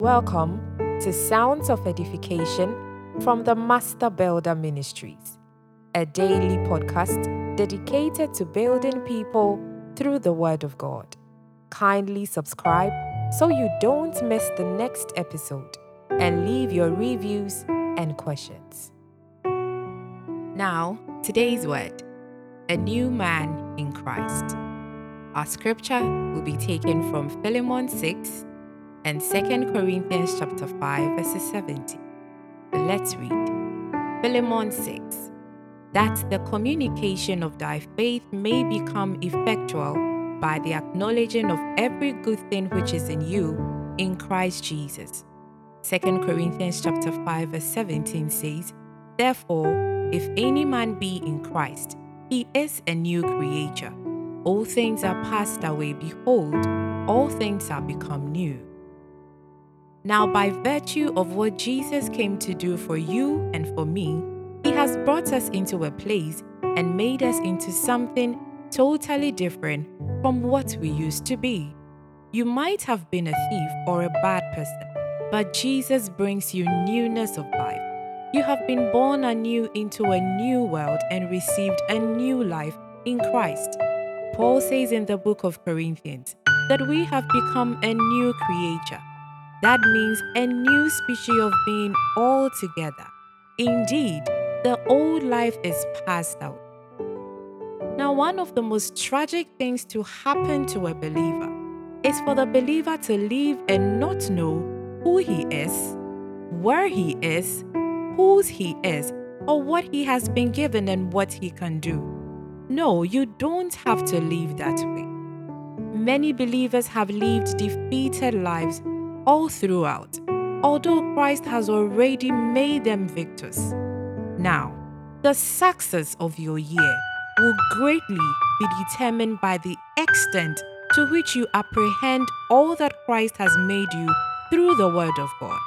Welcome to Sounds of Edification from the Master Builder Ministries, a daily podcast dedicated to building people through the Word of God. Kindly subscribe so you don't miss the next episode and leave your reviews and questions. Now, today's word a new man in Christ. Our scripture will be taken from Philemon 6 and 2 Corinthians chapter 5 verses 70. Let's read. Philemon 6 that the communication of thy faith may become effectual by the acknowledging of every good thing which is in you in Christ Jesus. 2 Corinthians chapter 5 verse 17 says, Therefore, if any man be in Christ, he is a new creature. All things are passed away, behold, all things are become new. Now, by virtue of what Jesus came to do for you and for me, he has brought us into a place and made us into something totally different from what we used to be. You might have been a thief or a bad person, but Jesus brings you newness of life. You have been born anew into a new world and received a new life in Christ. Paul says in the book of Corinthians that we have become a new creature. That means a new species of being altogether. Indeed, the old life is passed out. Now, one of the most tragic things to happen to a believer is for the believer to live and not know who he is, where he is, whose he is, or what he has been given and what he can do. No, you don't have to live that way. Many believers have lived defeated lives all throughout, although Christ has already made them victors. Now, the success of your year will greatly be determined by the extent to which you apprehend all that Christ has made you through the Word of God.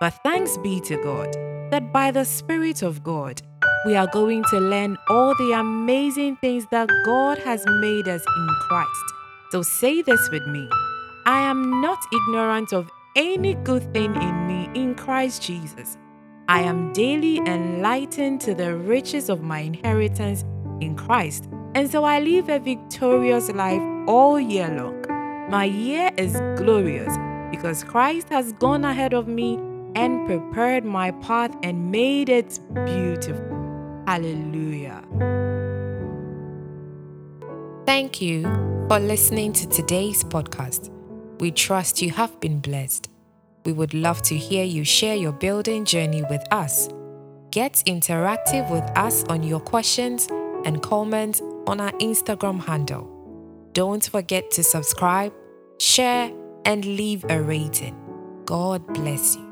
But thanks be to God that by the Spirit of God, we are going to learn all the amazing things that God has made us in Christ. So say this with me I am not ignorant of any good thing in me in Christ Jesus. I am daily enlightened to the riches of my inheritance in Christ, and so I live a victorious life all year long. My year is glorious because Christ has gone ahead of me and prepared my path and made it beautiful. Hallelujah. Thank you for listening to today's podcast. We trust you have been blessed. We would love to hear you share your building journey with us. Get interactive with us on your questions and comments on our Instagram handle. Don't forget to subscribe, share, and leave a rating. God bless you.